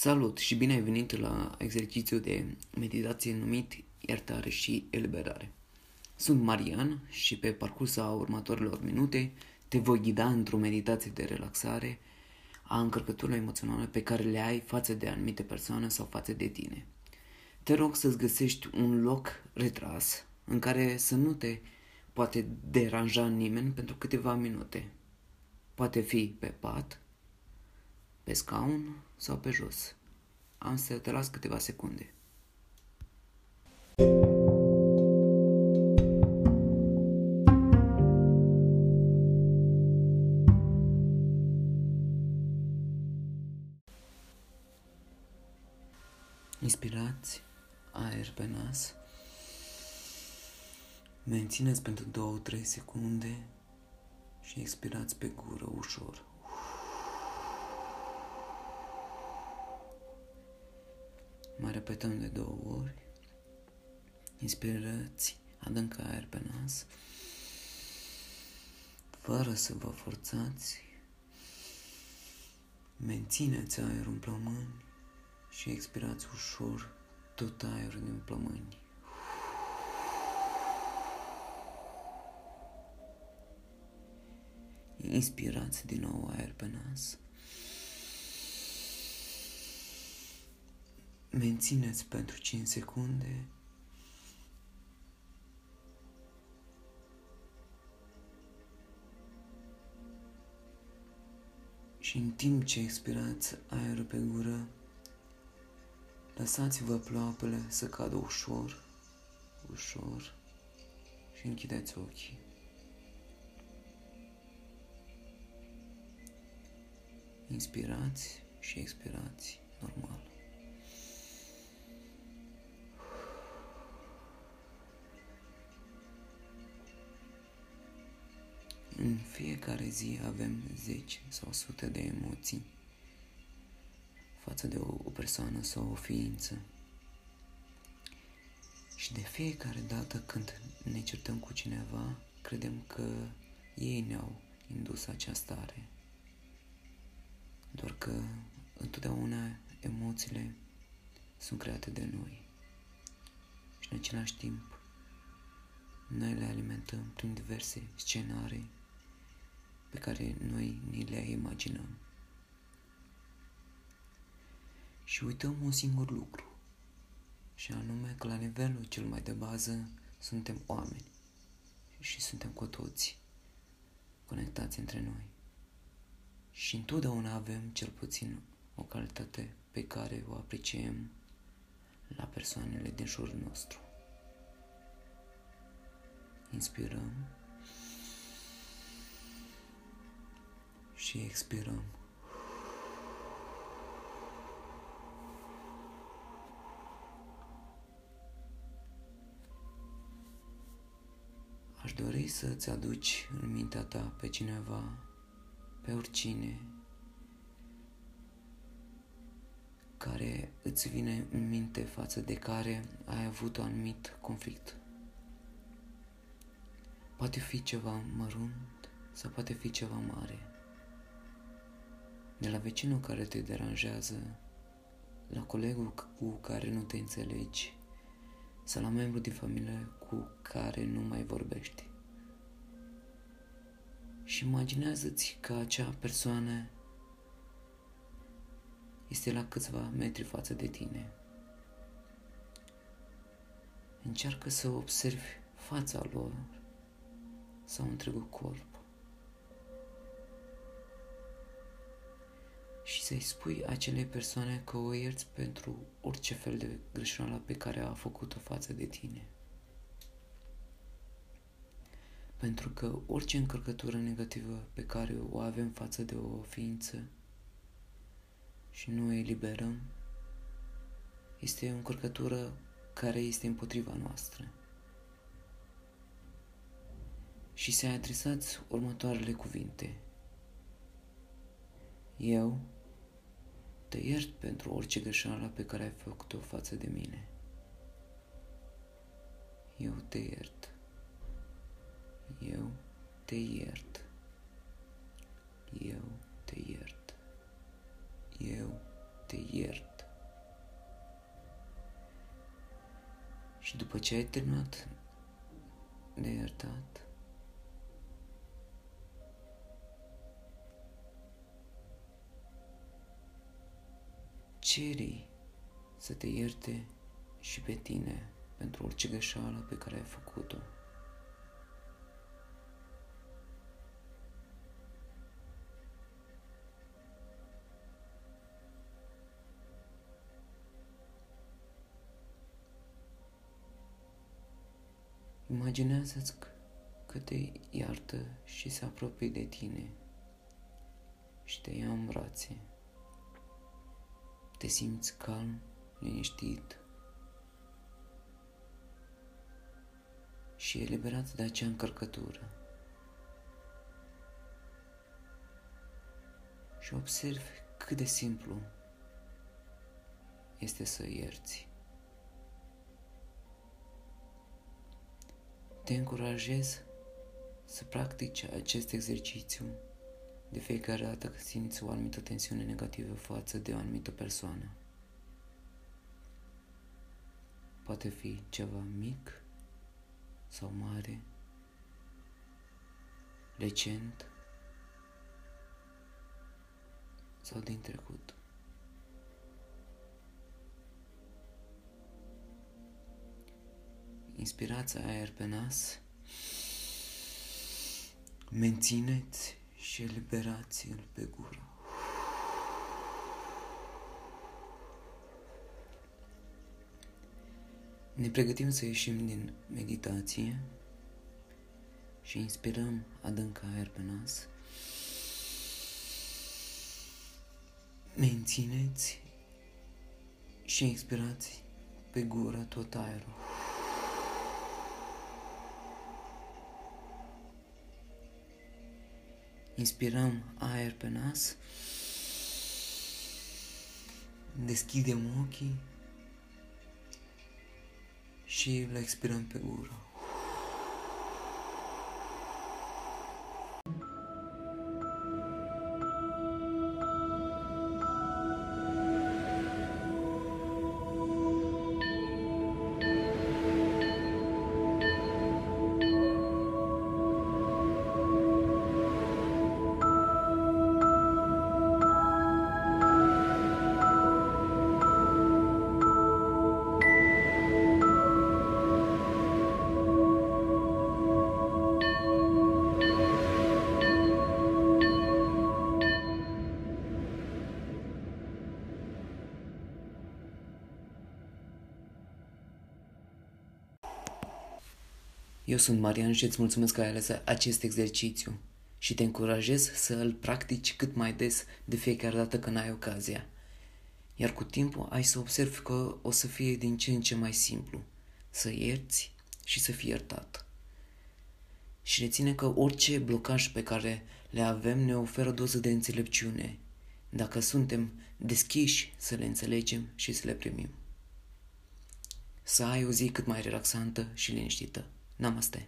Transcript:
Salut și bine ai venit la exercițiul de meditație numit Iertare și Eliberare. Sunt Marian și pe parcursul următorilor minute te voi ghida într-o meditație de relaxare a încărcăturilor emoționale pe care le ai față de anumite persoane sau față de tine. Te rog să-ți găsești un loc retras în care să nu te poate deranja nimeni pentru câteva minute. Poate fi pe pat, pe scaun sau pe jos. Am să te las câteva secunde. Inspirați aer pe nas. Mențineți pentru 2-3 secunde și expirați pe gură ușor. Mai repetăm de două ori. Inspirați adânc aer pe nas, fără să vă forțați. Mențineți aerul în plămâni și expirați ușor tot aerul din plămâni. Inspirați din nou aer pe nas. Mențineți pentru 5 secunde. Și în timp ce expirați aerul pe gură, lăsați-vă ploapele să cadă ușor, ușor și închideți ochii. Inspirați și expirați normal. În fiecare zi avem zeci sau sute de emoții față de o, o persoană sau o ființă. Și de fiecare dată când ne certăm cu cineva, credem că ei ne-au indus această stare. Doar că întotdeauna emoțiile sunt create de noi. Și în același timp, noi le alimentăm prin diverse scenarii pe care noi ni le imaginăm. Și uităm un singur lucru, și anume că la nivelul cel mai de bază suntem oameni și suntem cu toți conectați între noi. Și întotdeauna avem cel puțin o calitate pe care o apreciem la persoanele din jurul nostru. Inspirăm și expirăm. Aș dori să-ți aduci în mintea ta pe cineva, pe oricine, care îți vine în minte față de care ai avut un anumit conflict. Poate fi ceva mărunt sau poate fi ceva mare de la vecinul care te deranjează, la colegul cu care nu te înțelegi, sau la membru din familie cu care nu mai vorbești. Și imaginează-ți că acea persoană este la câțiva metri față de tine. Încearcă să observi fața lor sau întregul corp. și să-i spui acelei persoane că o ierți pentru orice fel de greșeală pe care a făcut-o față de tine. Pentru că orice încărcătură negativă pe care o avem față de o ființă și nu o eliberăm, este o încărcătură care este împotriva noastră. Și să adresați următoarele cuvinte. Eu te iert pentru orice greșeală pe care ai făcut-o față de mine. Eu te iert. Eu te iert. Eu te iert. Eu te iert. Și după ce ai terminat de iertat, ceri să te ierte și pe tine pentru orice greșeală pe care ai făcut-o. Imaginează-ți că te iartă și se apropie de tine și te ia în brațe. Te simți calm, liniștit și eliberat de acea încărcătură. Și observi cât de simplu este să ierți. Te încurajez să practici acest exercițiu de fiecare dată când simți o anumită tensiune negativă față de o anumită persoană. Poate fi ceva mic sau mare, recent sau din trecut. Inspirați aer pe nas, mențineți și eliberați-l pe gură. Ne pregătim să ieșim din meditație și inspirăm adânc aer pe nas. Mențineți și inspirați pe gură tot aerul. Inspirăm aer pe nas. Deschidem ochii și le expirăm pe gură. Eu sunt Marian și îți mulțumesc că ai ales acest exercițiu și te încurajez să îl practici cât mai des de fiecare dată când ai ocazia. Iar cu timpul ai să observi că o să fie din ce în ce mai simplu, să ierți și să fii iertat. Și reține că orice blocaj pe care le avem ne oferă doză de înțelepciune, dacă suntem deschiși să le înțelegem și să le primim. Să ai o zi cât mai relaxantă și liniștită. नमस्ते।